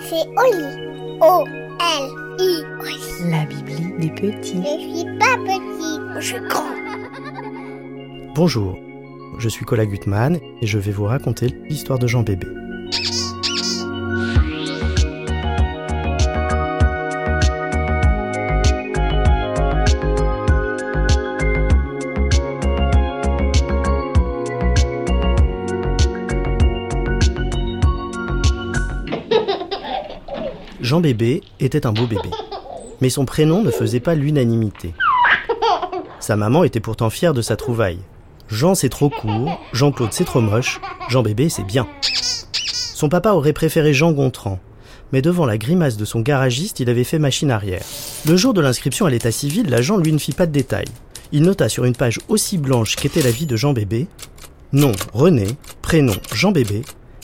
C'est Oli. O-L-I. La Bibli des petits. Je suis pas petit, je suis grand. Bonjour, je suis Cola Gutmann et je vais vous raconter l'histoire de Jean Bébé. Jean Bébé était un beau bébé, mais son prénom ne faisait pas l'unanimité. Sa maman était pourtant fière de sa trouvaille. Jean c'est trop court, Jean-Claude c'est trop moche, Jean Bébé c'est bien. Son papa aurait préféré Jean Gontran, mais devant la grimace de son garagiste, il avait fait machine arrière. Le jour de l'inscription à l'état civil, l'agent lui ne fit pas de détails. Il nota sur une page aussi blanche qu'était la vie de Jean Bébé, nom René, prénom Jean Bébé,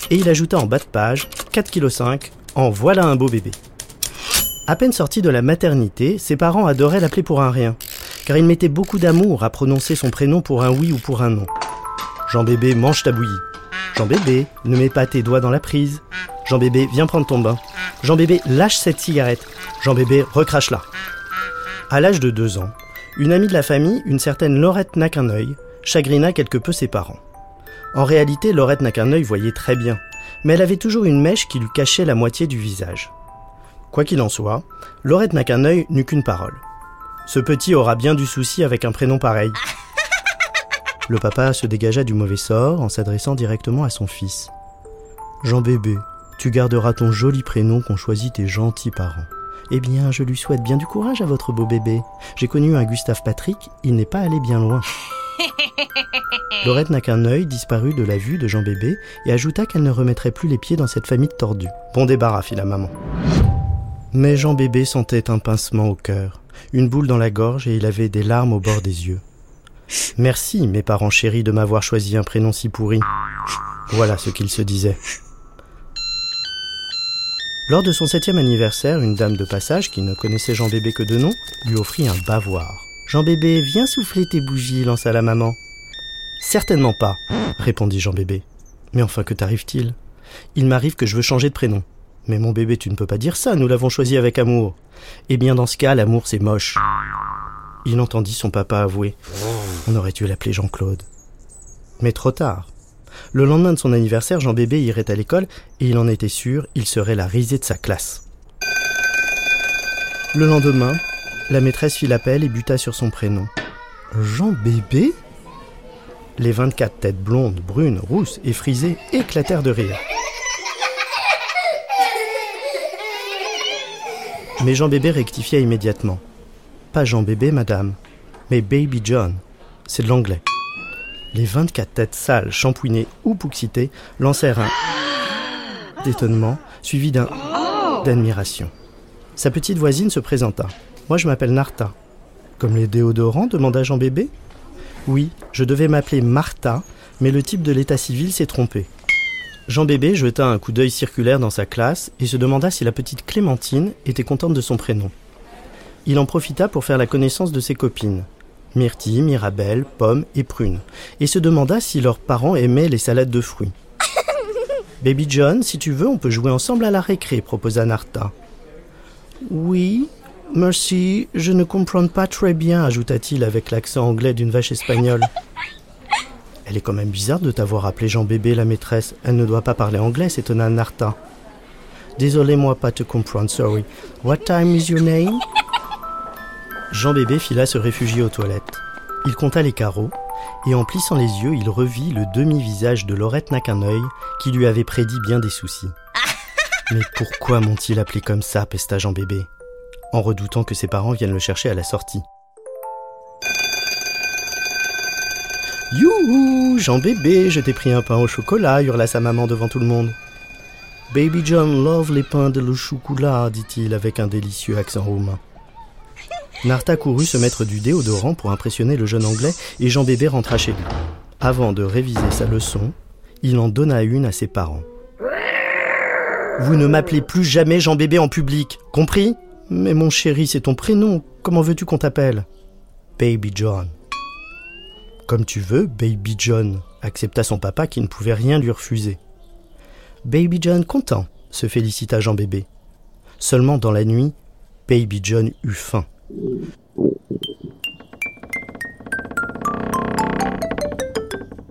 et il ajouta en bas de page 4,5 kg, en voilà un beau bébé. À peine sorti de la maternité, ses parents adoraient l'appeler pour un rien, car il mettait beaucoup d'amour à prononcer son prénom pour un oui ou pour un non. Jean Bébé, mange ta bouillie. Jean Bébé, ne mets pas tes doigts dans la prise. Jean Bébé, viens prendre ton bain. Jean Bébé, lâche cette cigarette. Jean Bébé, recrache-la. À l'âge de deux ans, une amie de la famille, une certaine Laurette n'a chagrina quelque peu ses parents. En réalité, Laurette n'a qu'un voyait très bien, mais elle avait toujours une mèche qui lui cachait la moitié du visage. Quoi qu'il en soit, Laurette n'a qu'un œil n'eut qu'une parole. Ce petit aura bien du souci avec un prénom pareil. Le papa se dégagea du mauvais sort en s'adressant directement à son fils. Jean bébé, tu garderas ton joli prénom qu'ont choisi tes gentils parents. Eh bien, je lui souhaite bien du courage à votre beau bébé. J'ai connu un Gustave Patrick, il n'est pas allé bien loin. Laurette n'a qu'un œil disparu de la vue de Jean Bébé et ajouta qu'elle ne remettrait plus les pieds dans cette famille tordue. Bon débarras, fit la maman. Mais Jean Bébé sentait un pincement au cœur, une boule dans la gorge et il avait des larmes au bord des yeux. Merci, mes parents chéris, de m'avoir choisi un prénom si pourri. Voilà ce qu'il se disait. Lors de son septième anniversaire, une dame de passage, qui ne connaissait Jean Bébé que de nom, lui offrit un bavoir. Jean Bébé, viens souffler tes bougies, lança la maman. Certainement pas, répondit Jean Bébé. Mais enfin, que t'arrive-t-il? Il m'arrive que je veux changer de prénom. Mais mon bébé, tu ne peux pas dire ça, nous l'avons choisi avec amour. Eh bien, dans ce cas, l'amour, c'est moche. Il entendit son papa avouer. On aurait dû l'appeler Jean-Claude. Mais trop tard. Le lendemain de son anniversaire, Jean Bébé irait à l'école et il en était sûr, il serait la risée de sa classe. Le lendemain, la maîtresse fit l'appel et buta sur son prénom. Jean Bébé? Les 24 têtes blondes, brunes, rousses et frisées éclatèrent de rire. Mais Jean Bébé rectifia immédiatement. Pas Jean Bébé, madame, mais Baby John. C'est de l'anglais. Les 24 têtes sales, shampouinées ou pouxitées lancèrent un d'étonnement, suivi d'un d'admiration. Sa petite voisine se présenta. Moi, je m'appelle Narta. Comme les déodorants demanda Jean Bébé. Oui, je devais m'appeler Martha, mais le type de l'état civil s'est trompé. Jean Bébé jeta un coup d'œil circulaire dans sa classe et se demanda si la petite Clémentine était contente de son prénom. Il en profita pour faire la connaissance de ses copines, Myrtille, Mirabelle, Pomme et Prune, et se demanda si leurs parents aimaient les salades de fruits. Baby John, si tu veux, on peut jouer ensemble à la récré, proposa Narta. Oui, merci, je ne comprends pas très bien, ajouta-t-il avec l'accent anglais d'une vache espagnole. Elle est quand même bizarre de t'avoir appelé Jean Bébé, la maîtresse. Elle ne doit pas parler anglais, s'étonna Narta. Désolé, moi pas te comprendre, sorry. What time is your name? Jean Bébé fila se réfugier aux toilettes. Il compta les carreaux, et en plissant les yeux, il revit le demi-visage de Laurette n'a qu'un œil, qui lui avait prédit bien des soucis. Mais pourquoi m'ont-ils appelé comme ça, pesta Jean Bébé, en redoutant que ses parents viennent le chercher à la sortie. Youhou, Jean Bébé, je t'ai pris un pain au chocolat, hurla sa maman devant tout le monde. Baby John love les pains de le chocolat, dit-il avec un délicieux accent roumain. Narta courut se mettre du déodorant pour impressionner le jeune anglais et Jean Bébé rentra chez lui. Avant de réviser sa leçon, il en donna une à ses parents. Vous ne m'appelez plus jamais Jean Bébé en public, compris? Mais mon chéri, c'est ton prénom. Comment veux-tu qu'on t'appelle? Baby John. Comme tu veux, Baby John, accepta son papa qui ne pouvait rien lui refuser. Baby John content, se félicita Jean Bébé. Seulement dans la nuit, Baby John eut faim.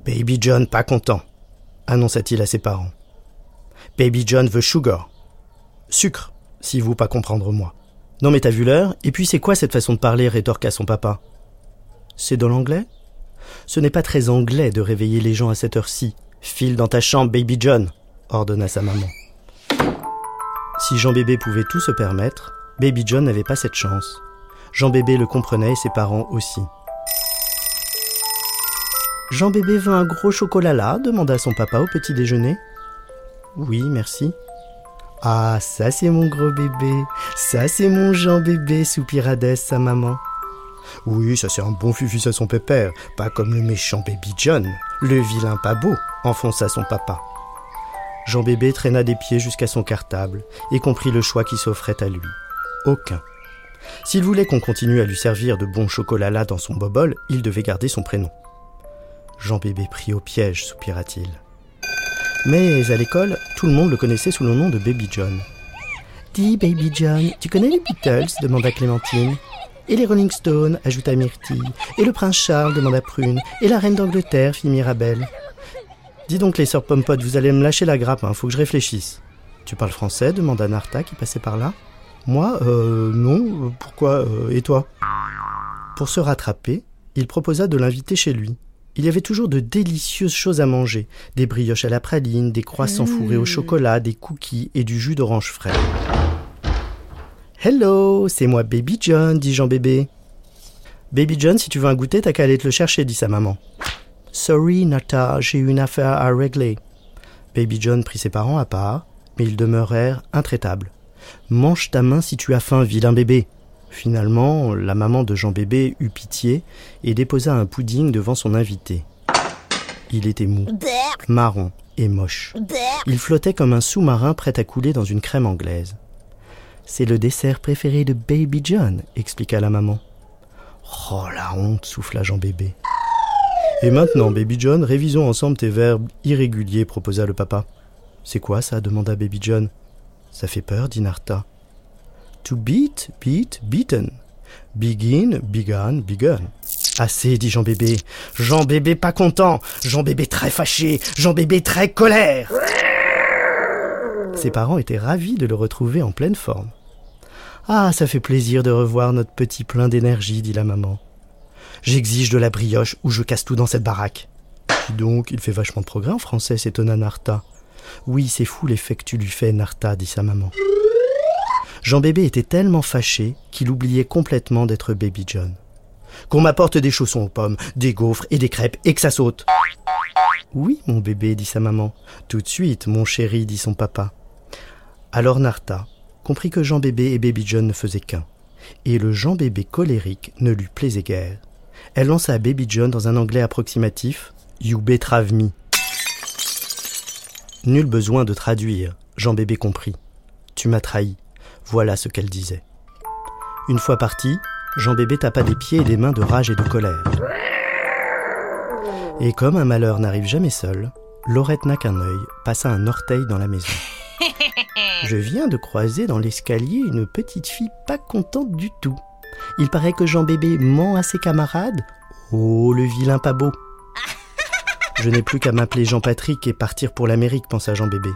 Baby John pas content, annonça-t-il à ses parents. Baby John veut sugar. Sucre, si vous pas comprendre moi. Non mais t'as vu l'heure Et puis c'est quoi cette façon de parler rétorqua son papa? C'est dans l'anglais? Ce n'est pas très anglais de réveiller les gens à cette heure-ci. File dans ta chambre, Baby John, ordonna sa maman. Si Jean Bébé pouvait tout se permettre, Baby John n'avait pas cette chance. Jean Bébé le comprenait et ses parents aussi. Jean Bébé veut un gros chocolat là demanda son papa au petit déjeuner. Oui, merci. Ah, ça c'est mon gros bébé, ça c'est mon Jean Bébé, soupira Dès sa maman. Oui, ça c'est un bon fufus à son pépère, pas comme le méchant Baby John, le vilain pas beau, enfonça son papa. Jean Bébé traîna des pieds jusqu'à son cartable et comprit le choix qui s'offrait à lui. Aucun. S'il voulait qu'on continue à lui servir de bons chocolats là dans son bobol, il devait garder son prénom. Jean Bébé prit au piège, soupira-t-il. Mais à l'école, tout le monde le connaissait sous le nom de Baby John. Dis, Baby John, tu connais les Beatles? demanda Clémentine. Et les Rolling Stones ajouta Myrtille. Et le prince Charles demanda Prune. Et la reine d'Angleterre fit Mirabelle. Dis donc, les sœurs Pompotes, vous allez me lâcher la grappe, hein, faut que je réfléchisse. Tu parles français? demanda Narta qui passait par là. Moi, euh, non. Pourquoi euh, Et toi? Pour se rattraper, il proposa de l'inviter chez lui. Il y avait toujours de délicieuses choses à manger des brioches à la praline, des croissants fourrés au chocolat, des cookies et du jus d'orange frais. Hello, c'est moi Baby John, dit Jean Bébé. Baby John, si tu veux un goûter, t'as qu'à aller te le chercher, dit sa maman. Sorry, Nata, j'ai une affaire à régler. Baby John prit ses parents à part, mais ils demeurèrent intraitables. Mange ta main si tu as faim, vilain bébé. Finalement, la maman de Jean Bébé eut pitié et déposa un pudding devant son invité. Il était mou, marron et moche. Il flottait comme un sous-marin prêt à couler dans une crème anglaise. C'est le dessert préféré de Baby John, expliqua la maman. Oh la honte, souffla Jean Bébé. Et maintenant, Baby John, révisons ensemble tes verbes irréguliers, proposa le papa. C'est quoi ça demanda Baby John. Ça fait peur, dit Narta. To beat, beat, beaten. Begin, began, begun. Assez, dit Jean Bébé. Jean Bébé pas content. Jean Bébé très fâché. Jean Bébé très colère. Ses parents étaient ravis de le retrouver en pleine forme. Ah, ça fait plaisir de revoir notre petit plein d'énergie, dit la maman. J'exige de la brioche ou je casse tout dans cette baraque. Donc, il fait vachement de progrès en français, s'étonna Narta. Oui, c'est fou l'effet que tu lui fais, Narta, dit sa maman. Jean Bébé était tellement fâché qu'il oubliait complètement d'être Baby John. Qu'on m'apporte des chaussons aux pommes, des gaufres et des crêpes et que ça saute. Oui, mon bébé, dit sa maman. Tout de suite, mon chéri, dit son papa. Alors Narta comprit que Jean Bébé et Baby John ne faisaient qu'un, et le Jean Bébé colérique ne lui plaisait guère. Elle lança à Baby John dans un anglais approximatif You betrave me. Nul besoin de traduire, Jean Bébé comprit. Tu m'as trahi. Voilà ce qu'elle disait. Une fois parti, Jean Bébé tapa des pieds et des mains de rage et de colère. Et comme un malheur n'arrive jamais seul, Laurette n'a qu'un œil passa un orteil dans la maison. Je viens de croiser dans l'escalier une petite fille pas contente du tout. Il paraît que Jean Bébé ment à ses camarades. Oh, le vilain pas beau. Je n'ai plus qu'à m'appeler Jean-Patrick et partir pour l'Amérique, pensa Jean Bébé.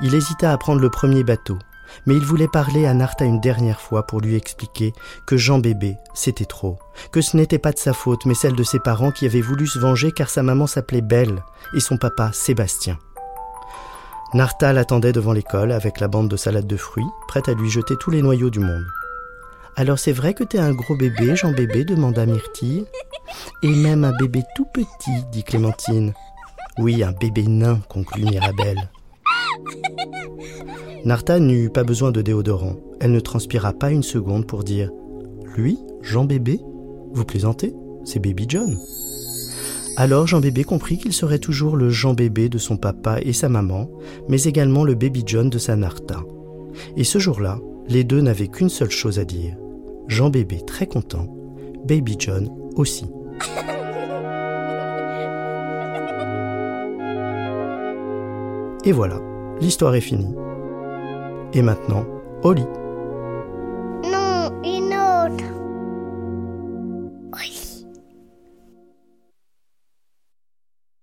Il hésita à prendre le premier bateau, mais il voulait parler à Narta une dernière fois pour lui expliquer que Jean Bébé, c'était trop, que ce n'était pas de sa faute, mais celle de ses parents qui avaient voulu se venger car sa maman s'appelait Belle et son papa Sébastien. Narta l'attendait devant l'école avec la bande de salade de fruits, prête à lui jeter tous les noyaux du monde. Alors c'est vrai que t'es un gros bébé, Jean Bébé? demanda Myrtille. Et même un bébé tout petit, dit Clémentine. Oui, un bébé nain, conclut Mirabelle. Narta n'eut pas besoin de déodorant. Elle ne transpira pas une seconde pour dire Lui, Jean Bébé? Vous plaisantez? C'est Baby John. Alors Jean Bébé comprit qu'il serait toujours le Jean Bébé de son papa et sa maman, mais également le Baby John de sa Narta. Et ce jour-là, les deux n'avaient qu'une seule chose à dire. Jean Bébé très content, Baby John aussi. Et voilà, l'histoire est finie. Et maintenant, au lit.